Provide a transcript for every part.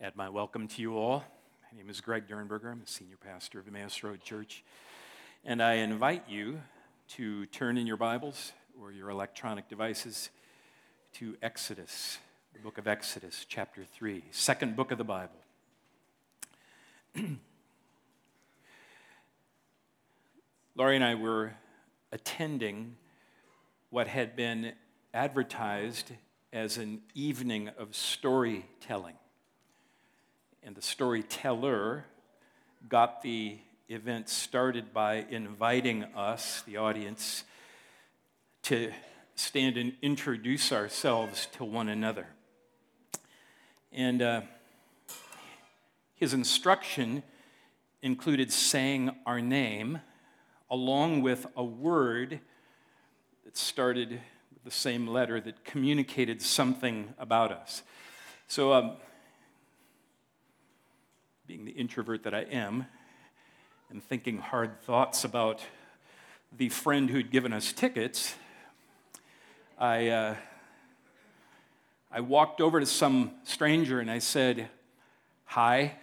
add my welcome to you all. My name is Greg Dernberger. I'm the senior pastor of Emmaus Road Church. And I invite you to turn in your Bibles or your electronic devices to Exodus, the book of Exodus, chapter 3, second book of the Bible. Laurie and I were attending what had been advertised as an evening of storytelling and the storyteller got the event started by inviting us, the audience, to stand and introduce ourselves to one another. And uh, his instruction included saying our name along with a word that started with the same letter that communicated something about us. So, um, being the introvert that I am, and thinking hard thoughts about the friend who'd given us tickets, I, uh, I walked over to some stranger and I said, Hi,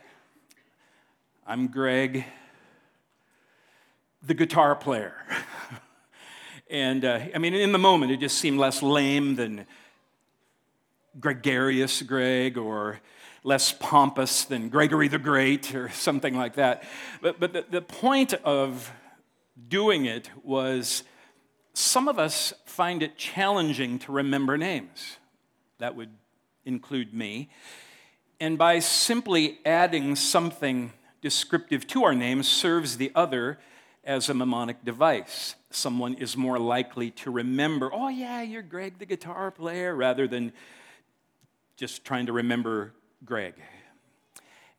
I'm Greg, the guitar player. and uh, I mean, in the moment, it just seemed less lame than gregarious Greg or less pompous than Gregory the Great or something like that. But, but the, the point of doing it was some of us find it challenging to remember names. That would include me. And by simply adding something descriptive to our name serves the other as a mnemonic device. Someone is more likely to remember, oh, yeah, you're Greg the guitar player, rather than just trying to remember Greg.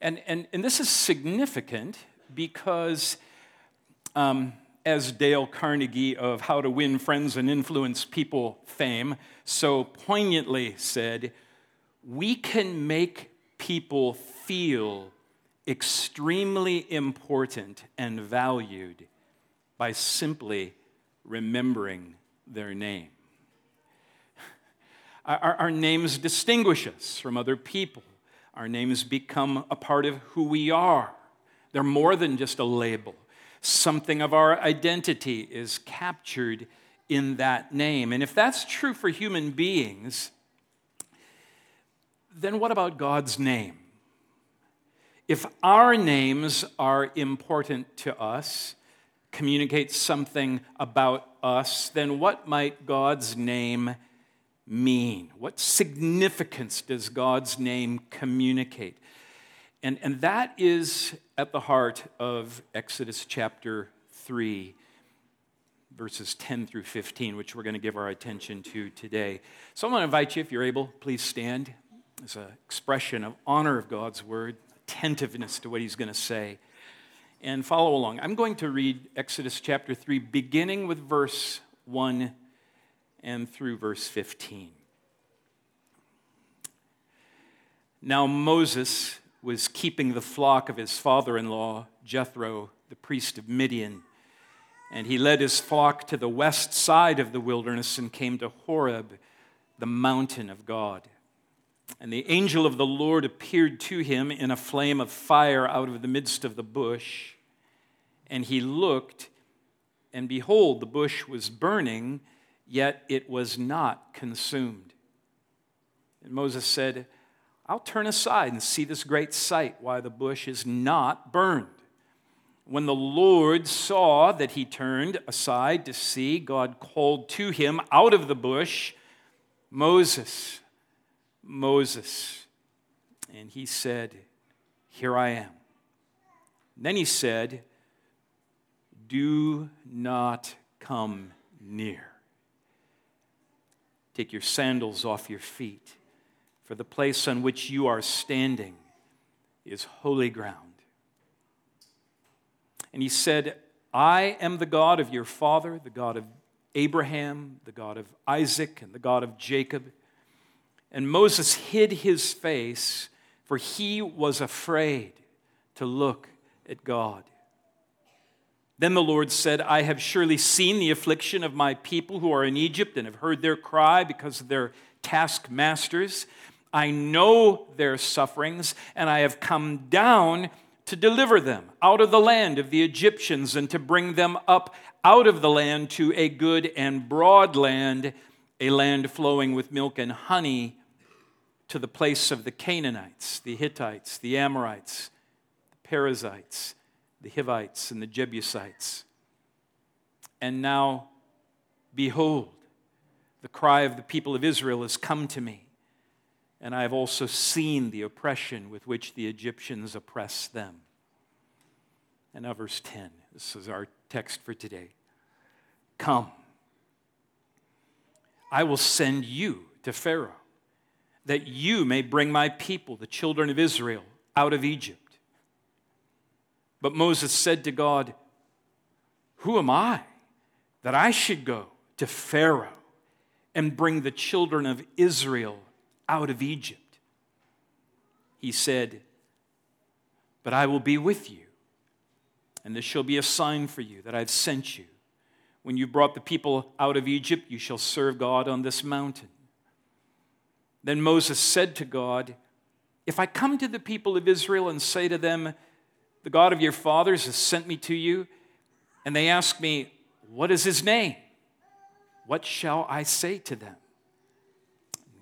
And, and, and this is significant because, um, as Dale Carnegie of How to Win Friends and Influence People fame so poignantly said, we can make people feel extremely important and valued by simply remembering their name. Our, our, names distinguish us from other people. Our names become a part of who we are. They're more than just a label. Something of our identity is captured in that name. And if that's true for human beings, then what about God's name? If our names are important to us, communicate something about us, then what might God's name mean? What significance does God's name communicate? And, and that is at the heart of Exodus chapter 3, verses 10 through 15, which we're going to give our attention to today. So I want to invite you, if you're able, please stand as an expression of honor of God's word, attentiveness to what he's going to say, and follow along. I'm going to read Exodus chapter 3, beginning with verse 1 and through verse 15. Now, Moses was keeping the flock of his father in law, Jethro, the priest of Midian. And he led his flock to the west side of the wilderness and came to Horeb, the mountain of God. And the angel of the Lord appeared to him in a flame of fire out of the midst of the bush. And he looked, and behold, the bush was burning yet it was not consumed. And Moses said, I'll turn aside and see this great sight, why the bush is not burned. When the Lord saw that he turned aside to see, God called to him out of the bush, Moses, Moses. And he said, Here I am. And then he said, Do not come near. Take your sandals off your feet, for the place on which you are standing is holy ground. And he said, I am the God of your father, the God of Abraham, the God of Isaac, and the God of Jacob. And Moses hid his face, for he was afraid to look at God. Then the Lord said, I have surely seen the affliction of my people who are in Egypt and have heard their cry because of their taskmasters. I know their sufferings, and I have come down to deliver them out of the land of the Egyptians and to bring them up out of the land to a good and broad land, a land flowing with milk and honey, to the place of the Canaanites, the Hittites, the Amorites, the Perizzites, the Hivites, and the Jebusites. And now, behold, the cry of the people of Israel has come to me, and I have also seen the oppression with which the Egyptians oppress them. And now, verse 10. This is our text for today. Come, I will send you to Pharaoh, that you may bring my people, the children of Israel, out of Egypt. But Moses said to God, Who am I that I should go to Pharaoh and bring the children of Israel out of Egypt? He said, But I will be with you, and this shall be a sign for you that I've sent you. When you brought the people out of Egypt, you shall serve God on this mountain. Then Moses said to God, If I come to the people of Israel and say to them, The God of your fathers has sent me to you, and they ask me, What is his name? What shall I say to them?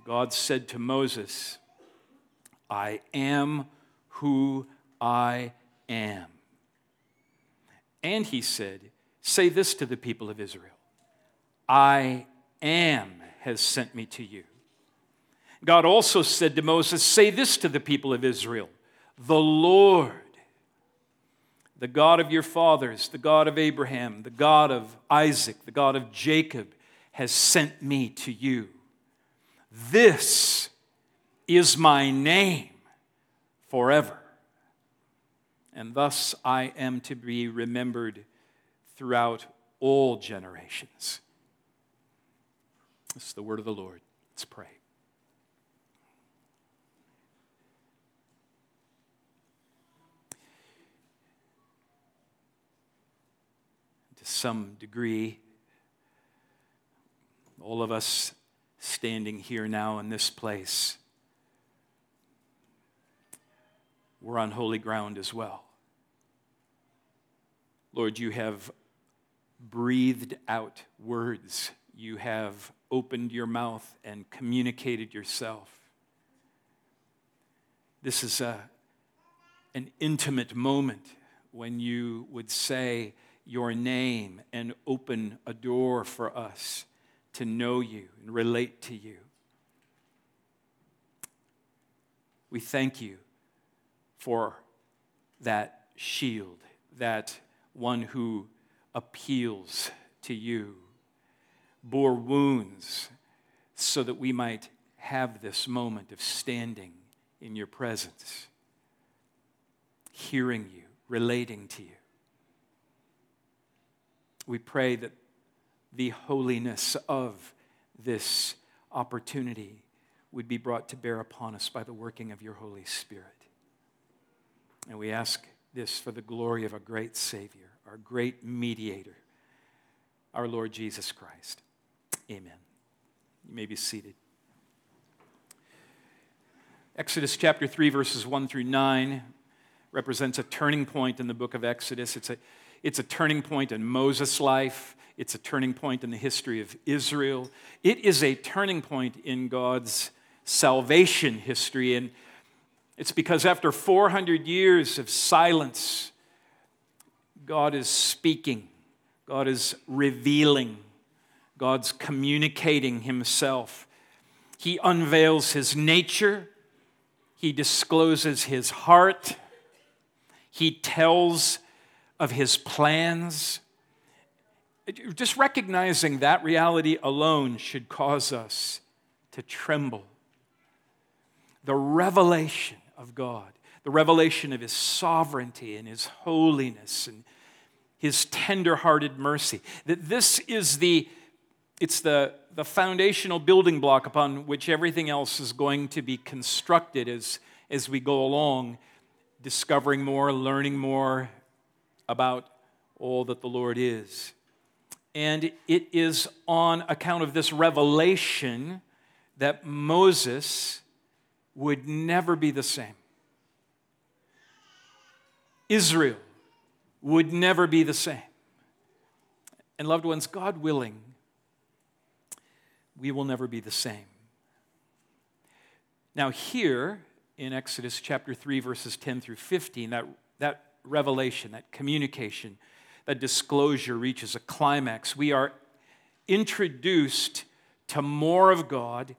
God said to Moses, I am who I am. And he said, Say this to the people of Israel I am has sent me to you. God also said to Moses, Say this to the people of Israel The Lord, the God of your fathers, the God of Abraham, the God of Isaac, the God of Jacob, has sent me to you. This is my name forever. And thus I am to be remembered throughout all generations. This is the word of the Lord. Let's pray. To some degree, all of us standing here now in this place, we're on holy ground as well. Lord, you have breathed out words. You have opened your mouth and communicated yourself. This is a, an intimate moment when you would say your name and open a door for us to know you and relate to you. We thank you for that shield, that one who appeals to you, bore wounds so that we might have this moment of standing in your presence, hearing you, relating to you. We pray that the holiness of this opportunity would be brought to bear upon us by the working of your Holy Spirit. And we ask this for the glory of a great Savior our great mediator, our Lord Jesus Christ. Amen. You may be seated. Exodus chapter 3, verses 1 through 9 represents a turning point in the book of Exodus. It's a, it's a turning point in Moses' life, it's a turning point in the history of Israel. It is a turning point in God's salvation history. And it's because after 400 years of silence, God is speaking, God is revealing, God's communicating Himself. He unveils His nature, He discloses His heart, He tells of His plans. Just recognizing that reality alone should cause us to tremble. The revelation of God, the revelation of His sovereignty and His holiness and his tender-hearted mercy. That this is the it's the, the foundational building block upon which everything else is going to be constructed as, as we go along, discovering more, learning more about all that the Lord is. And it is on account of this revelation that Moses would never be the same. Israel would never be the same. And, loved ones, God willing, we will never be the same. Now, here in Exodus chapter 3, verses 10 through 15, that, that revelation, that communication, that disclosure reaches a climax. We are introduced to more of God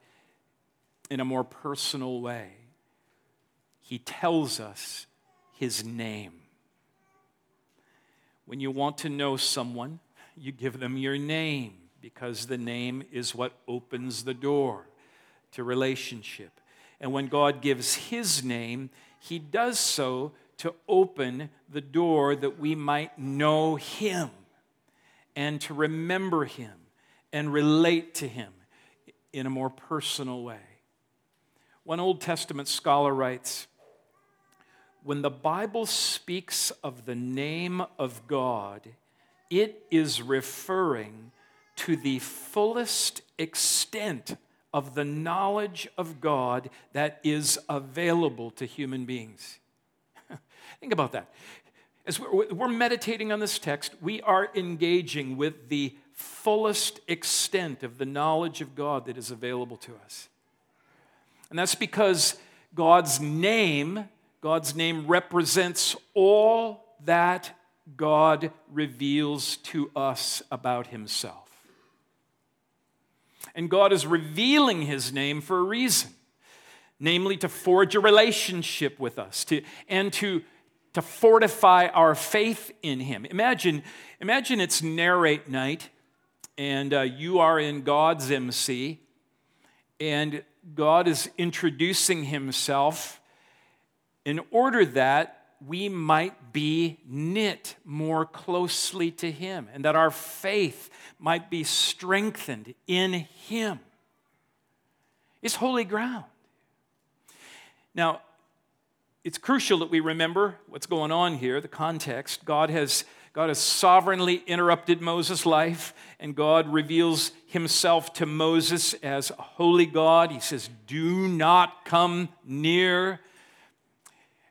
in a more personal way. He tells us his name. When you want to know someone, you give them your name because the name is what opens the door to relationship. And when God gives his name, he does so to open the door that we might know him and to remember him and relate to him in a more personal way. One Old Testament scholar writes When the Bible speaks of the name of God, it is referring to the fullest extent of the knowledge of God that is available to human beings. Think about that. As we're meditating on this text, we are engaging with the fullest extent of the knowledge of God that is available to us. And that's because God's name, God's name represents all that God reveals to us about himself. And God is revealing his name for a reason, namely to forge a relationship with us to, and to, to fortify our faith in him. Imagine, imagine it's narrate night and uh, you are in God's MC, and God is introducing himself in order that we might be knit more closely to him and that our faith might be strengthened in him. It's holy ground. Now, it's crucial that we remember what's going on here, the context. God has God has sovereignly interrupted Moses' life, and God reveals himself to Moses as a holy God. He says, Do not come near.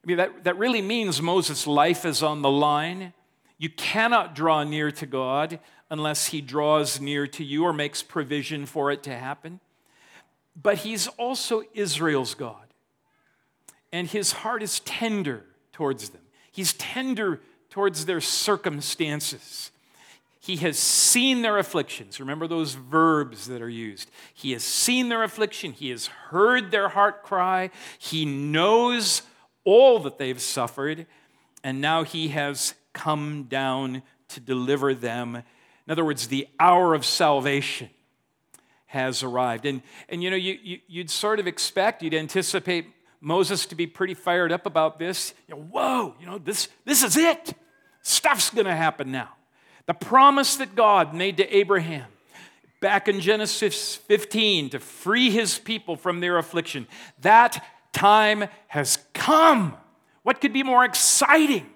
I mean, that, that really means Moses' life is on the line. You cannot draw near to God unless he draws near to you or makes provision for it to happen. But he's also Israel's God, and his heart is tender towards them. He's tender towards their circumstances. He has seen their afflictions. Remember those verbs that are used. He has seen their affliction. He has heard their heart cry. He knows all that they've suffered. And now he has come down to deliver them. In other words, the hour of salvation has arrived. And, and you know, you, you, would sort of expect, you'd anticipate Moses to be pretty fired up about this. You know, Whoa, you know, this, this is it. Stuff's going to happen now. The promise that God made to Abraham back in Genesis 15 to free his people from their affliction, that time has come. What could be more exciting?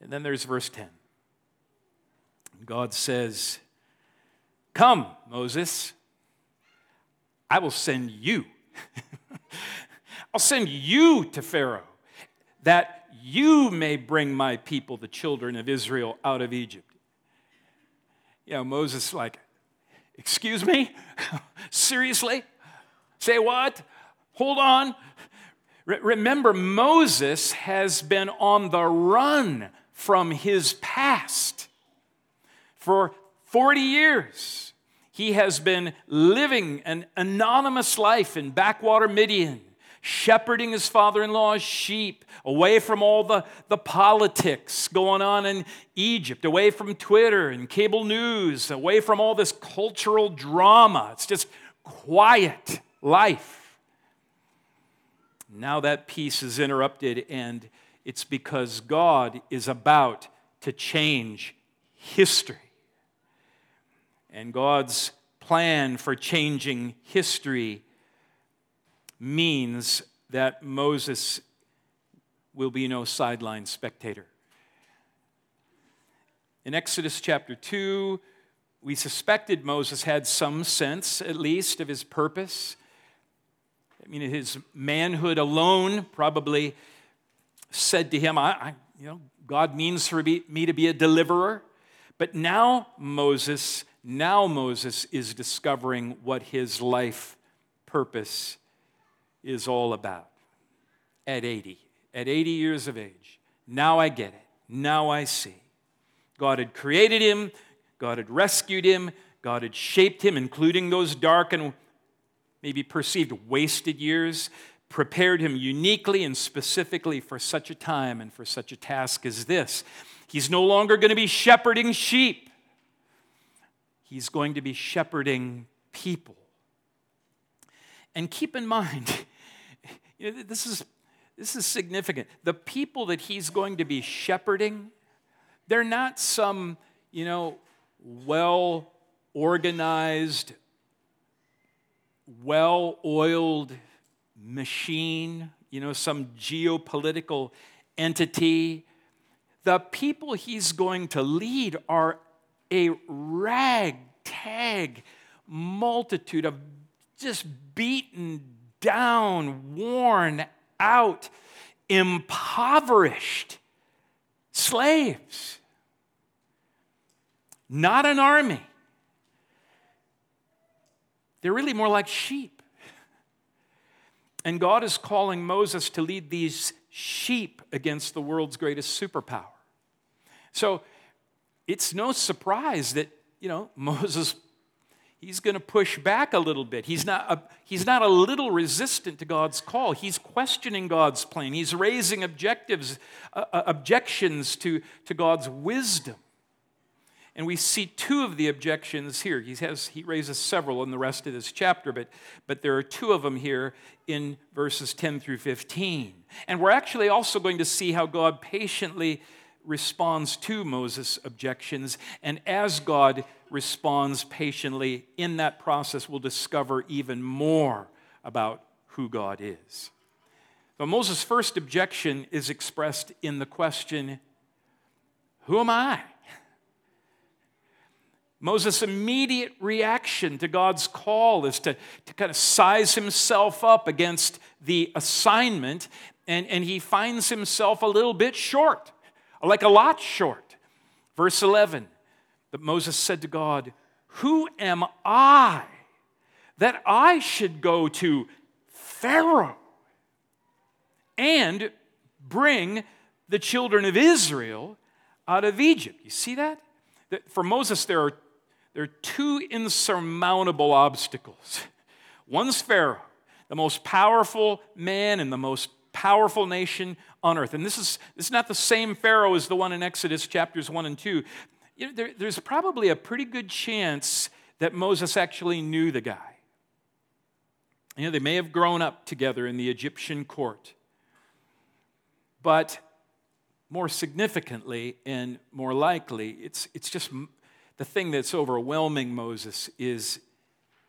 And then there's verse 10. God says, Come, Moses, I will send you. I'll send you to Pharaoh that you may bring my people, the children of Israel, out of Egypt. You know, Moses, like, excuse me? Seriously? Say what? Hold on. Re- remember, Moses has been on the run from his past for 40 years. He has been living an anonymous life in backwater Midian shepherding his father in law's sheep, away from all the, the politics going on in Egypt, away from Twitter and cable news, away from all this cultural drama. It's just quiet life. Now that peace is interrupted, and it's because God is about to change history. And God's plan for changing history means that Moses will be no sideline spectator. In Exodus chapter 2, we suspected Moses had some sense, at least, of his purpose. I mean, his manhood alone probably said to him, I, I you know, God means for me, me to be a deliverer. But now Moses, now Moses is discovering what his life purpose is all about at 80, at 80 years of age. Now I get it. Now I see. God had created him, God had rescued him, God had shaped him, including those dark and maybe perceived wasted years, prepared him uniquely and specifically for such a time and for such a task as this. He's no longer going to be shepherding sheep, he's going to be shepherding people. And keep in mind, you know, this, is, this is significant. The people that he's going to be shepherding, they're not some, you know, well organized, well oiled machine, you know, some geopolitical entity. The people he's going to lead are a ragtag multitude of just beaten down, worn out, impoverished slaves. Not an army. They're really more like sheep. And God is calling Moses to lead these sheep against the world's greatest superpower. So it's no surprise that, you know, Moses he's going to push back a little bit. He's not, a, he's not a little resistant to God's call. He's questioning God's plan. He's raising objectives, uh, uh, objections to, to God's wisdom. And we see two of the objections here. He, has, he raises several in the rest of this chapter, but, but there are two of them here in verses 10 through 15. And we're actually also going to see how God patiently responds to Moses' objections. And as God responds patiently in that process, we'll discover even more about who God is. But Moses' first objection is expressed in the question Who am I? Moses' immediate reaction to God's call is to, to kind of size himself up against the assignment, and, and he finds himself a little bit short like a lot short. Verse 11, that Moses said to God, Who am I that I should go to Pharaoh and bring the children of Israel out of Egypt? You see that? that for Moses, there are, there are two insurmountable obstacles. One's Pharaoh, the most powerful man and the most powerful nation on earth. And this is, this is not the same Pharaoh as the one in Exodus chapters 1 and 2. You know, there, there's probably a pretty good chance that Moses actually knew the guy. You know, they may have grown up together in the Egyptian court. But more significantly and more likely, it's, it's just the thing that's overwhelming Moses is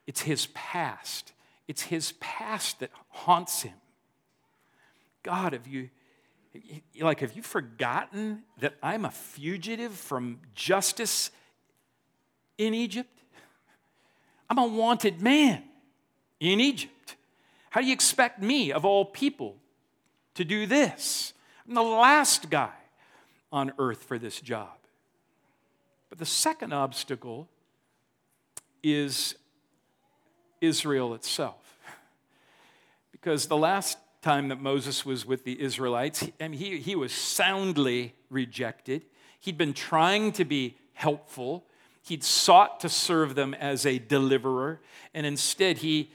it's his past. It's his past that haunts him. God, have you, like, have you forgotten that I'm a fugitive from justice in Egypt? I'm a wanted man in Egypt. How do you expect me, of all people, to do this? I'm the last guy on earth for this job. But the second obstacle is Israel itself. Because the last time that Moses was with the Israelites, I mean, he, he was soundly rejected. He'd been trying to be helpful, he'd sought to serve them as a deliverer, and instead he,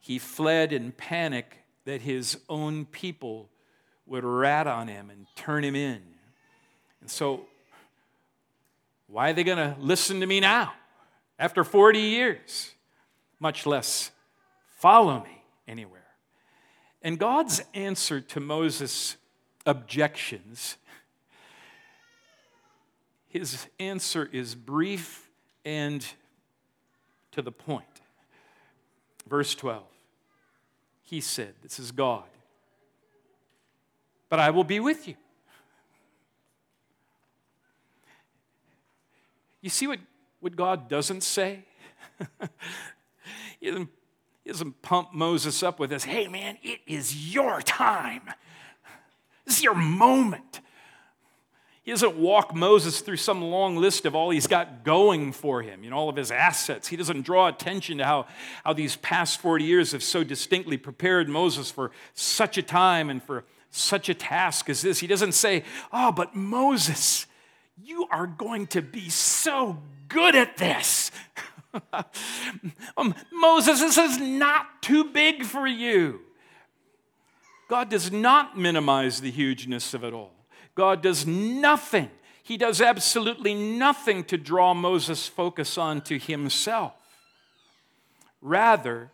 he fled in panic that his own people would rat on him and turn him in. And so, why are they going to listen to me now after 40 years? Much less follow me anywhere. And God's answer to Moses' objections, his answer is brief and to the point. Verse 12, he said, This is God, but I will be with you. You see what, what God doesn't say? He doesn't pump Moses up with this, hey man, it is your time. This is your moment. He doesn't walk Moses through some long list of all he's got going for him, you know, all of his assets. He doesn't draw attention to how, how these past 40 years have so distinctly prepared Moses for such a time and for such a task as this. He doesn't say, Oh, but Moses, you are going to be so good at this. um, Moses, this is not too big for you. God does not minimize the hugeness of it all. God does nothing. He does absolutely nothing to draw Moses' focus onto himself. Rather,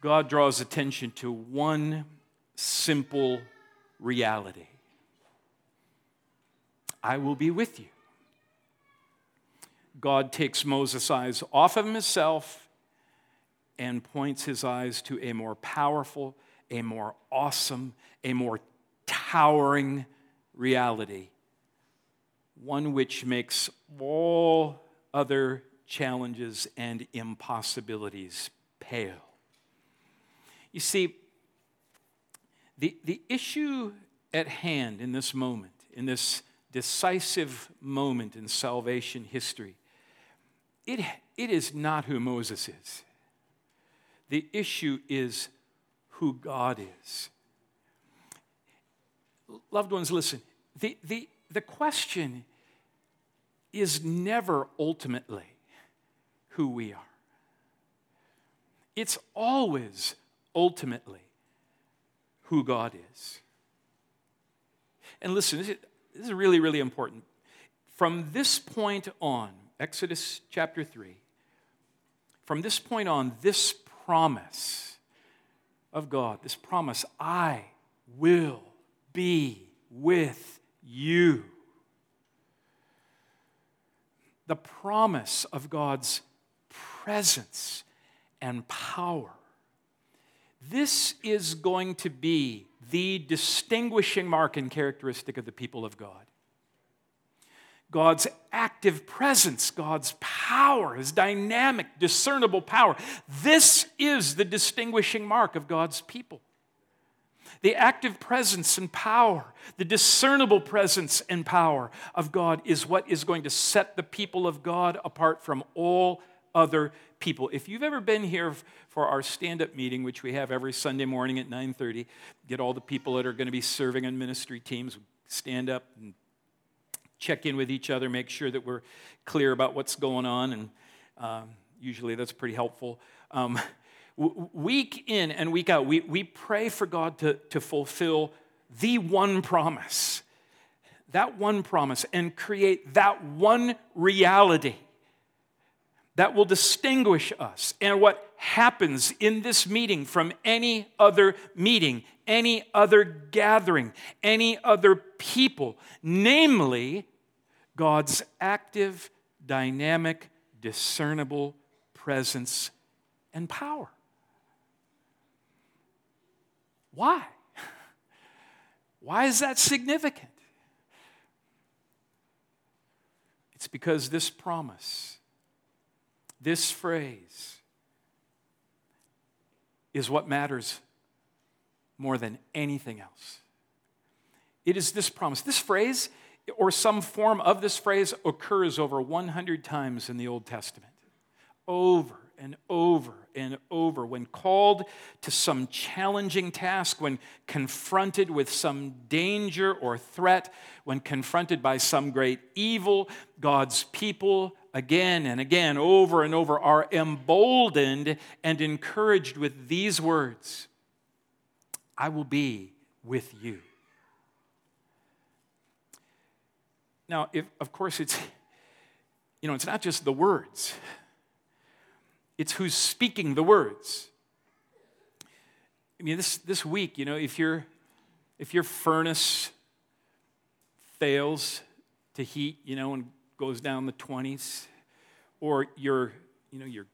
God draws attention to one simple reality I will be with you. God takes Moses' eyes off of himself and points his eyes to a more powerful, a more awesome, a more towering reality, one which makes all other challenges and impossibilities pale. You see, the, the issue at hand in this moment, in this decisive moment in salvation history, it, it is not who Moses is. The issue is who God is. Loved ones, listen. The, the, the question is never ultimately who we are, it's always ultimately who God is. And listen, this is really, really important. From this point on, Exodus chapter 3, from this point on, this promise of God, this promise, I will be with you. The promise of God's presence and power. This is going to be the distinguishing mark and characteristic of the people of God. God's active presence, God's power, His dynamic, discernible power. This is the distinguishing mark of God's people the active presence and power, the discernible presence and power of God is what is going to set the people of God apart from all other people. If you've ever been here for our stand-up meeting, which we have every Sunday morning at 9:30, get all the people that are going to be serving on ministry teams stand up and check in with each other, make sure that we're clear about what's going on, and um, usually that's pretty helpful. Um, week in and week out, we, we pray for God to, to fulfill the one promise, that one promise, and create that one reality that will distinguish us and what happens in this meeting from any other meeting, any other gathering, any other people, namely God's active, dynamic, discernible presence and power. Why? Why is that significant? It's because this promise, this phrase, is what matters more than anything else. It is this promise. This phrase, or some form of this phrase, occurs over 100 times in the Old Testament. Over and over and over. When called to some challenging task, when confronted with some danger or threat, when confronted by some great evil, God's people again and again, over and over, are emboldened and encouraged with these words I will be with you. Now, if, of course, it's, you know, it's not just the words it's who's speaking the words. I mean, this, this week, you know, if, you if your furnace fails to heat, you know, and goes down the 20s, or your, you know, your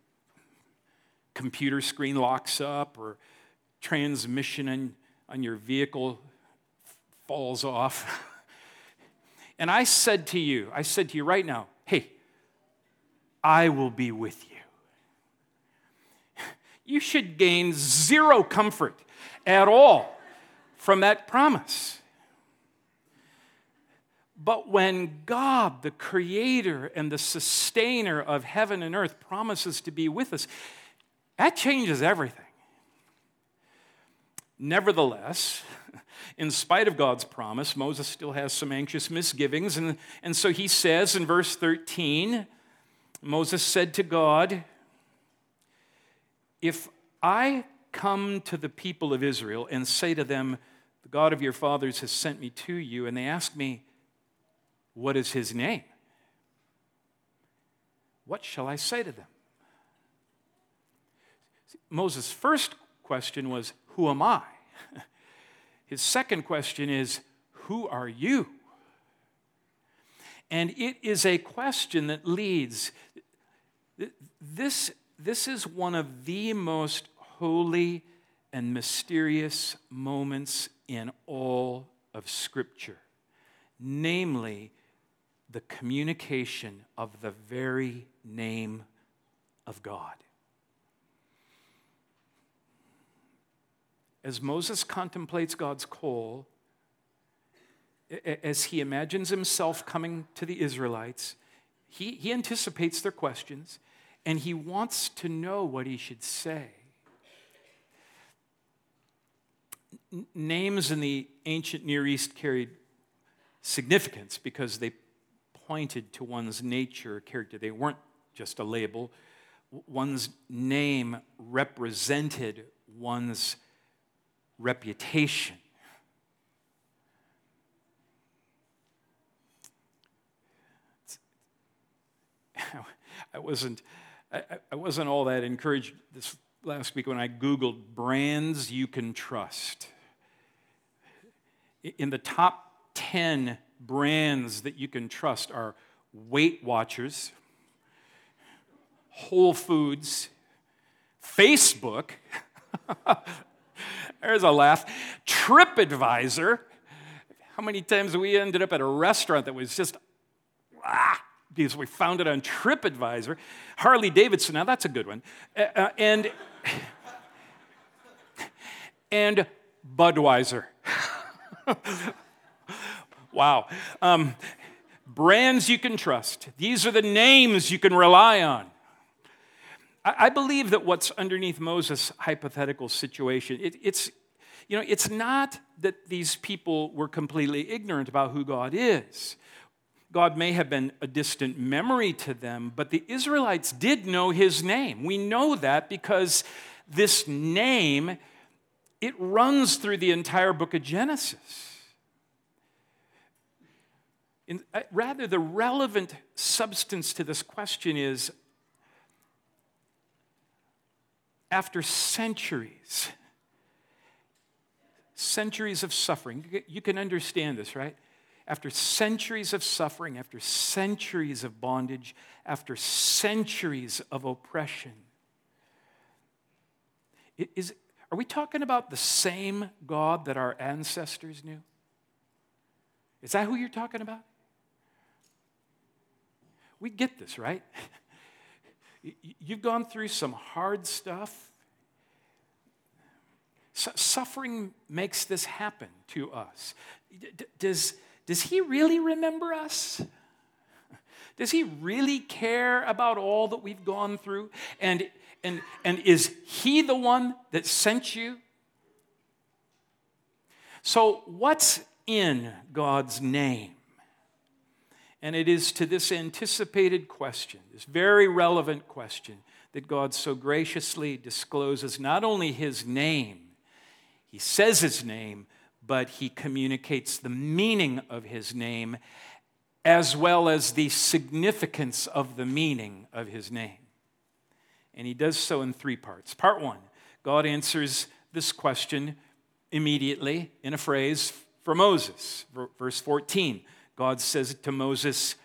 computer screen locks up, or transmission on, on your vehicle falls off. and I said to you, I said to you right now, hey, I will be with you. you should gain zero comfort at all from that promise. But when God, the creator and the sustainer of heaven and earth, promises to be with us, that changes everything. Nevertheless, in spite of God's promise, Moses still has some anxious misgivings. And, and so he says in verse 13 Moses said to God, If I come to the people of Israel and say to them, The God of your fathers has sent me to you, and they ask me, What is his name? What shall I say to them? Moses' first question was, Who am I? His second question is, Who are you? And it is a question that leads. This, this is one of the most holy and mysterious moments in all of Scripture, namely the communication of the very name of God. as Moses contemplates God's call, as he imagines himself coming to the Israelites, he, he anticipates their questions and he wants to know what he should say. N- names in the ancient Near East carried significance because they pointed to one's nature character. They weren't just a label. One's name represented one's reputation. I wasn't, I, I wasn't all that encouraged this last week when I Googled brands you can trust. In the top 10 brands that you can trust are Weight Watchers, Whole Foods, Facebook, There's a laugh. TripAdvisor. How many times we ended up at a restaurant that was just, ah, because we found it on TripAdvisor. Harley Davidson, now that's a good one. Uh, uh, and, and Budweiser. wow. Um, brands you can trust. These are the names you can rely on. I believe that what's underneath Moses' hypothetical situation, it, it's, you know, it's not that these people were completely ignorant about who God is. God may have been a distant memory to them, but the Israelites did know his name. We know that because this name, it runs through the entire book of Genesis. In, uh, rather, the relevant substance to this question is after centuries, centuries of suffering, you can understand this, right? After centuries of suffering, after centuries of bondage, after centuries of oppression, is, are we talking about the same God that our ancestors knew? Is that who you're talking about? We get this, right? You've gone through some hard stuff. Suffering makes this happen to us. Does, does he really remember us? Does he really care about all that we've gone through? And, and, and is he the one that sent you? So, what's in God's name? And it is to this anticipated question, this very relevant question, that God so graciously discloses not only his name, he says his name, but he communicates the meaning of his name as well as the significance of the meaning of his name. And he does so in three parts. Part one God answers this question immediately in a phrase for Moses. Verse 14 God says to Moses,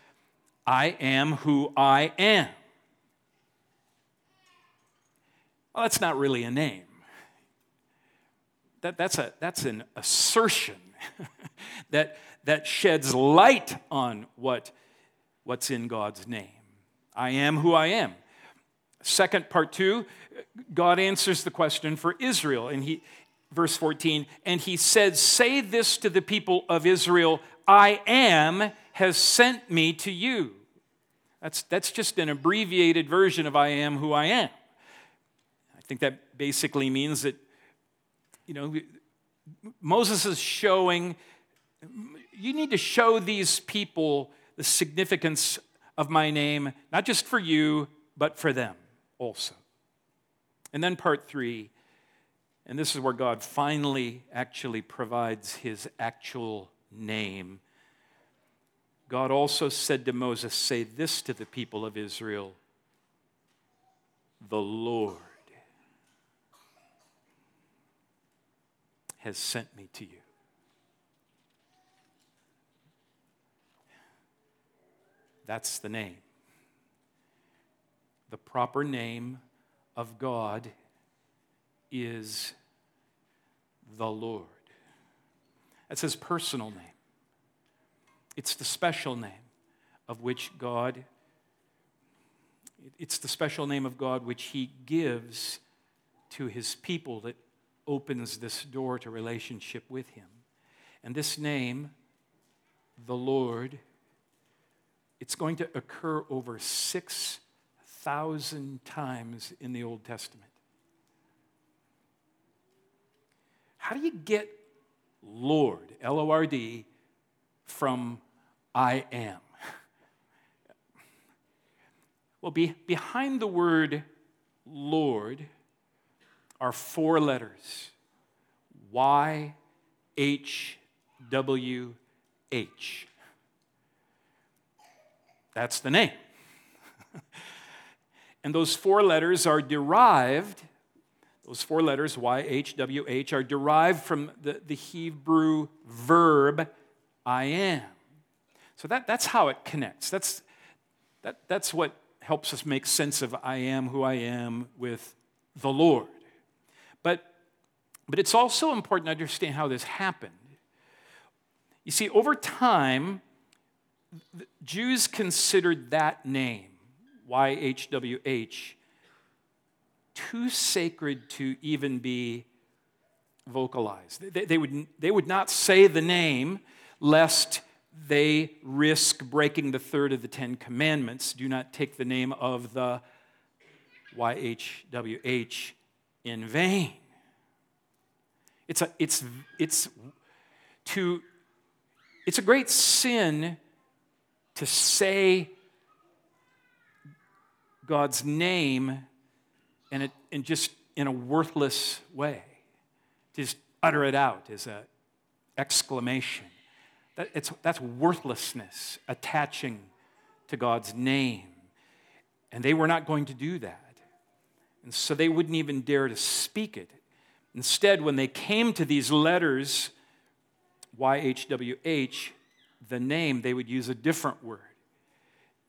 I am who I am. Well, that's not really a name. That, that's, a, that's an assertion that, that sheds light on what, what's in God's name. I am who I am. Second, part two, God answers the question for Israel. And he, verse 14, and he said, Say this to the people of Israel I am has sent me to you. That's, that's just an abbreviated version of I am who I am. I think that basically means that, you know, Moses is showing, you need to show these people the significance of my name, not just for you, but for them also. And then part three, and this is where God finally actually provides his actual name. God also said to Moses, Say this to the people of Israel the Lord has sent me to you. That's the name. The proper name of God is the Lord. That's his personal name. It's the special name of which God, it's the special name of God which he gives to his people that opens this door to relationship with him. And this name, the Lord, it's going to occur over 6,000 times in the Old Testament. How do you get Lord, L O R D, from I am? Well, be, behind the word Lord are four letters Y H W H. That's the name. and those four letters are derived, those four letters, Y, H, W, H, are derived from the, the Hebrew verb I am. So that, that's how it connects. That's, that, that's what helps us make sense of I am who I am with the Lord. But, but it's also important to understand how this happened. You see, over time, Jews considered that name, YHWH, too sacred to even be vocalized. They, they, would, they would not say the name lest they risk breaking the third of the Ten Commandments. Do not take the name of the YHWH in vain. It's a, it's, it's, to, it's a great sin to say God's name and, it, and just in a worthless way. Just utter it out as an exclamation. That, it's, that's worthlessness attaching to God's name. And they were not going to do that. And so they wouldn't even dare to speak it. Instead, when they came to these letters, YHWH, the name, they would use a different word.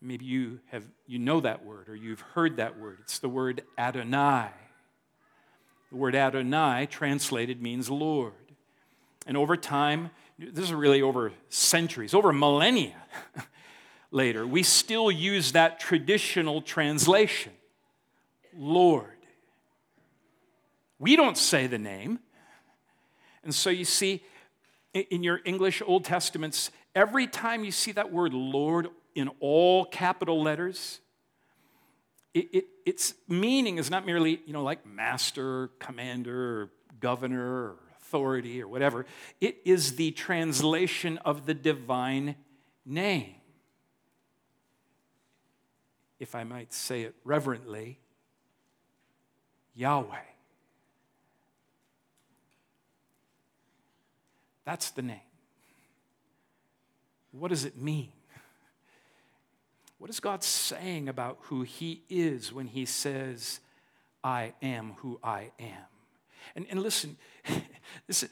Maybe you, have, you know that word or you've heard that word. It's the word Adonai. The word Adonai, translated, means Lord. And over time, this is really over centuries, over millennia later, we still use that traditional translation Lord. We don't say the name. And so you see, in your English Old Testaments, every time you see that word Lord in all capital letters, it, it, its meaning is not merely, you know, like master, commander, or governor, or authority, or whatever. It is the translation of the divine name. If I might say it reverently, Yahweh. That's the name. What does it mean? What is God saying about who He is when He says, I am who I am? And, and listen, this,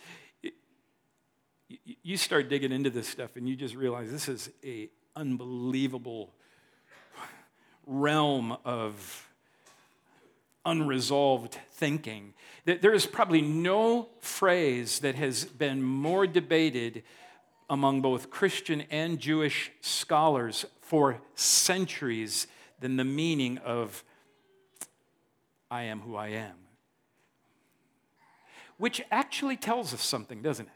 you start digging into this stuff and you just realize this is a unbelievable realm of unresolved thinking. There is probably no phrase that has been more debated among both Christian and Jewish scholars for centuries than the meaning of I am who I am. Which actually tells us something, doesn't it?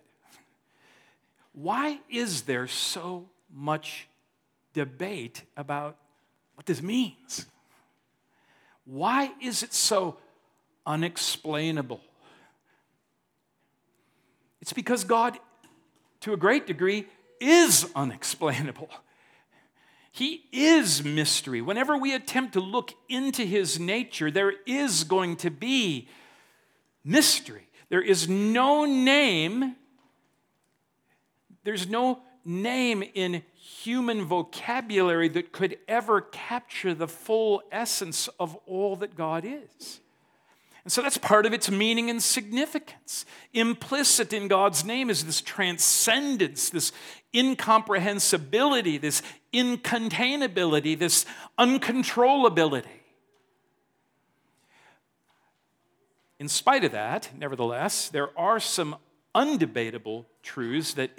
Why is there so much debate about what this means? Why is it so unexplainable? It's because God, to a great degree, is unexplainable. He is mystery. Whenever we attempt to look into his nature, there is going to be mystery. There is no name, there's no name in human vocabulary that could ever capture the full essence of all that God is. And so that's part of its meaning and significance. Implicit in God's name is this transcendence, this incomprehensibility, this incontainability, this uncontrollability. In spite of that, nevertheless, there are some undebatable truths that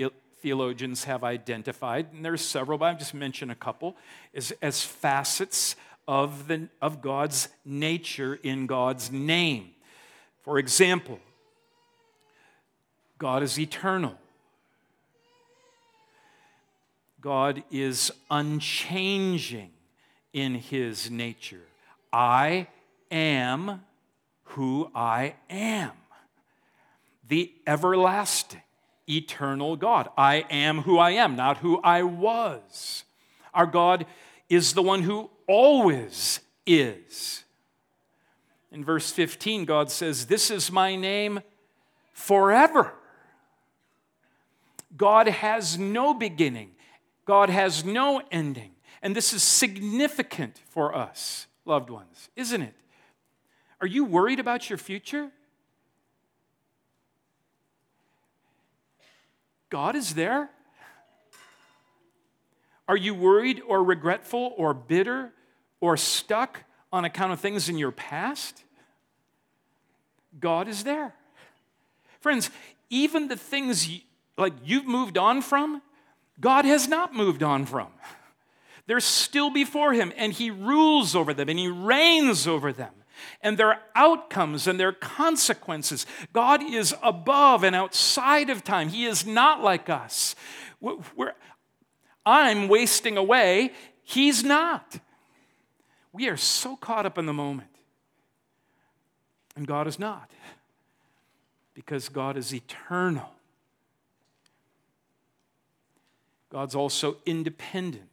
theologians have identified, and there's several, but I'll just mention a couple, as, as facets of, the, of God's nature in God's name. For example, God is eternal. God is unchanging in his nature. I am who I am. The everlasting, eternal God. I am who I am, not who I was. Our God is the one who always is. In verse 15, God says, This is my name forever. God has no beginning, God has no ending. And this is significant for us, loved ones, isn't it? Are you worried about your future? God is there. Are you worried or regretful or bitter or stuck on account of things in your past? God is there. Friends, even the things like you've moved on from, God has not moved on from. They're still before him and he rules over them and he reigns over them and their outcomes and their consequences. God is above and outside of time. He is not like us. We're, I'm wasting away, He's not. We are so caught up in the moment. And God is not. Because God is eternal. God's also independent.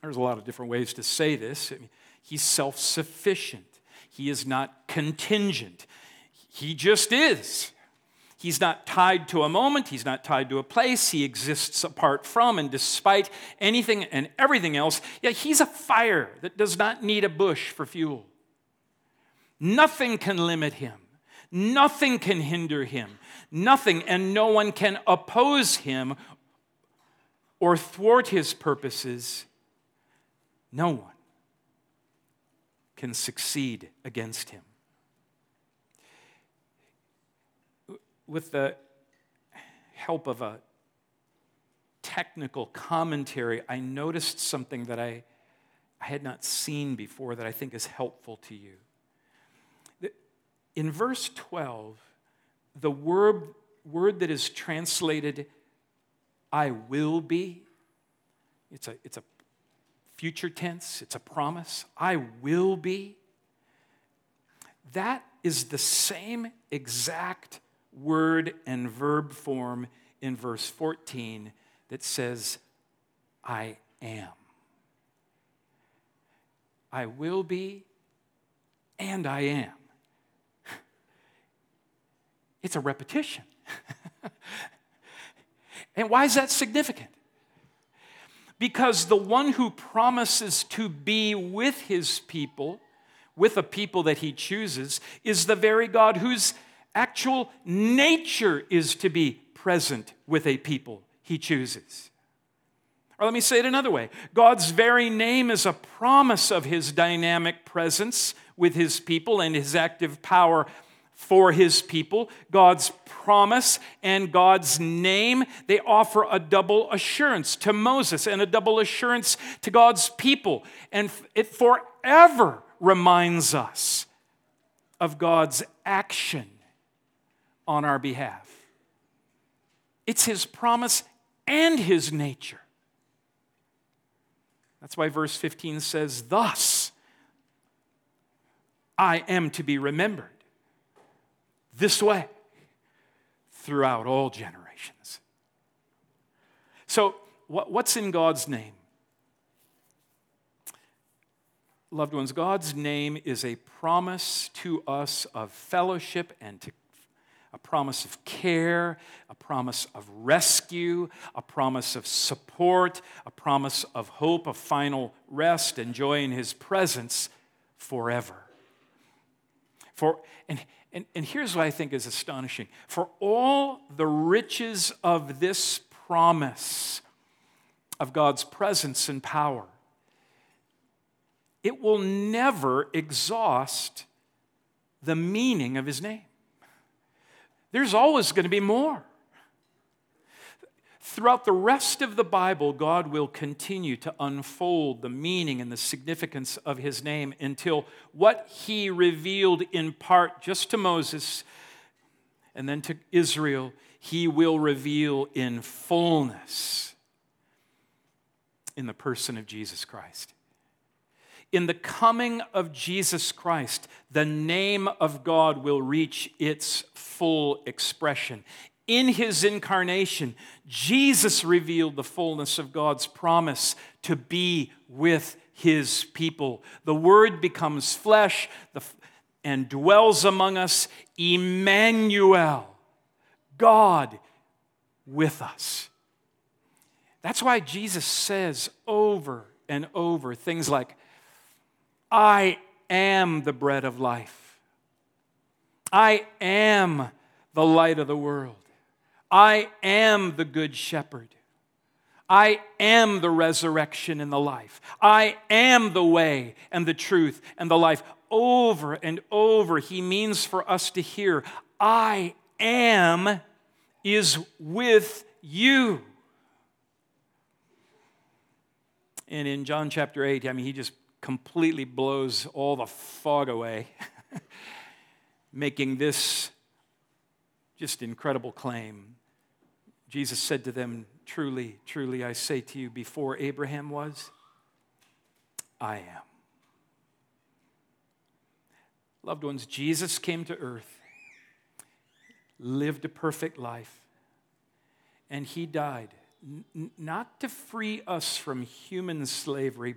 There's a lot of different ways to say this. I mean, he's self sufficient, he is not contingent. He just is. He's not tied to a moment, he's not tied to a place, he exists apart from and despite anything and everything else. Yeah, he's a fire that does not need a bush for fuel. Nothing can limit him, nothing can hinder him, nothing and no one can oppose him or thwart his purposes. No one can succeed against him. with the help of a technical commentary, I noticed something that I, I had not seen before that I think is helpful to you. In verse 12, the word, word that is translated, I will be, it's a, it's a future tense, it's a promise. I will be. That is the same exact word and verb form in verse 14 that says, I am. I will be, and I am. It's a repetition. and why is that significant? Because the one who promises to be with his people, with a people that he chooses, is the very God whose actual nature is to be present with a people he chooses. Or let me say it another way God's very name is a promise of his dynamic presence with his people and his active power for his people. God's promise and God's name, they offer a double assurance to Moses and a double assurance to God's people. And it forever reminds us of God's action on our behalf. It's His promise and His nature. That's why verse 15 says, Thus I am to be remembered this way throughout all generations. So, what's in God's name? Loved ones, God's name is a promise to us of fellowship and to a promise of care, a promise of rescue, a promise of support, a promise of hope, of final rest and joy in His presence forever. For, and, and, and here's what I think is astonishing for all the riches of this promise of God's presence and power, it will never exhaust the meaning of his name. There's always going to be more. Throughout the rest of the Bible, God will continue to unfold the meaning and the significance of his name until what he revealed in part just to Moses and then to Israel, he will reveal in fullness in the person of Jesus Christ. In the coming of Jesus Christ, the name of God will reach its full expression. In his incarnation, Jesus revealed the fullness of God's promise to be with his people. The Word becomes flesh and dwells among us, Emmanuel, God with us. That's why Jesus says over and over things like, I am the bread of life. I am the light of the world. I am the good shepherd. I am the resurrection and the life. I am the way and the truth and the life. Over and over, he means for us to hear, I am is with you. And in John chapter 8, I mean, he just completely blows all the fog away, making this just incredible claim. Jesus said to them, Truly, truly, I say to you, before Abraham was, I am. Loved ones, Jesus came to earth, lived a perfect life, and he died n- not to free us from human slavery,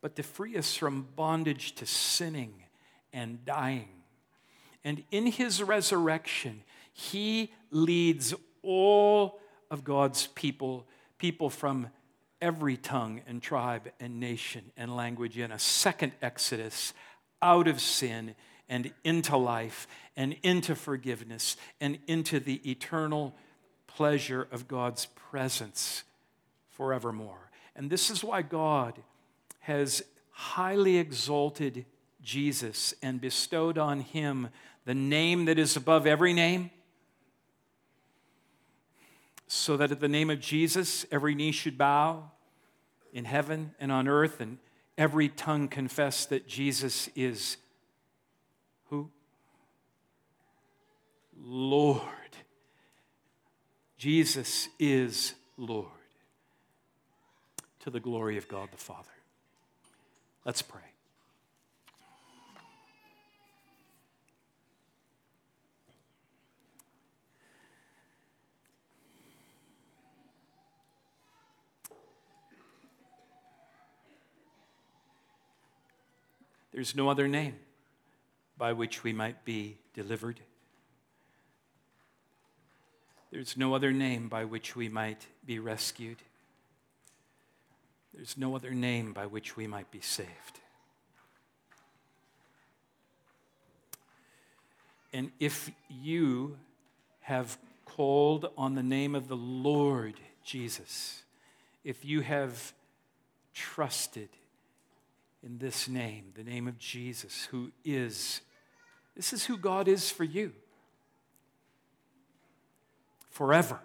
but to free us from bondage to sinning and dying. And in his resurrection, he leads all of God's people, people from every tongue and tribe and nation and language, in a second exodus out of sin and into life and into forgiveness and into the eternal pleasure of God's presence forevermore. And this is why God has highly exalted Jesus and bestowed on him the name that is above every name, so that at the name of Jesus, every knee should bow in heaven and on earth, and every tongue confess that Jesus is who? Lord. Jesus is Lord. To the glory of God the Father. Let's pray. There's no other name by which we might be delivered. There's no other name by which we might be rescued. There's no other name by which we might be saved. And if you have called on the name of the Lord Jesus, if you have trusted in this name, the name of Jesus, who is, this is who God is for you forever.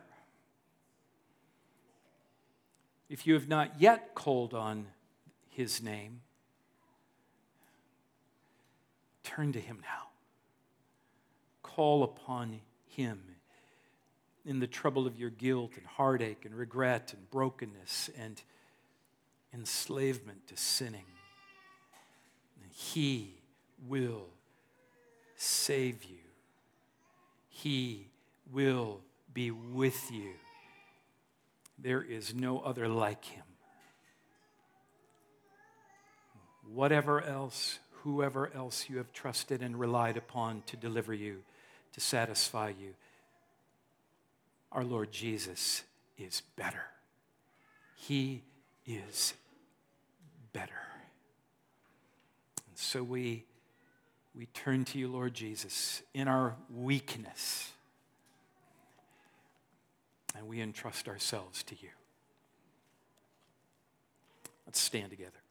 If you have not yet called on his name, turn to him now. call upon Him in the trouble of your guilt and heartache and regret and brokenness and enslavement to sinning. He will save you. He will be with you. There is no other like him. Whatever else, whoever else you have trusted and relied upon to deliver you, to satisfy you, our Lord Jesus is better. He is better. And so we, we turn to you, Lord Jesus, in our weakness and we entrust ourselves to you. Let's stand together.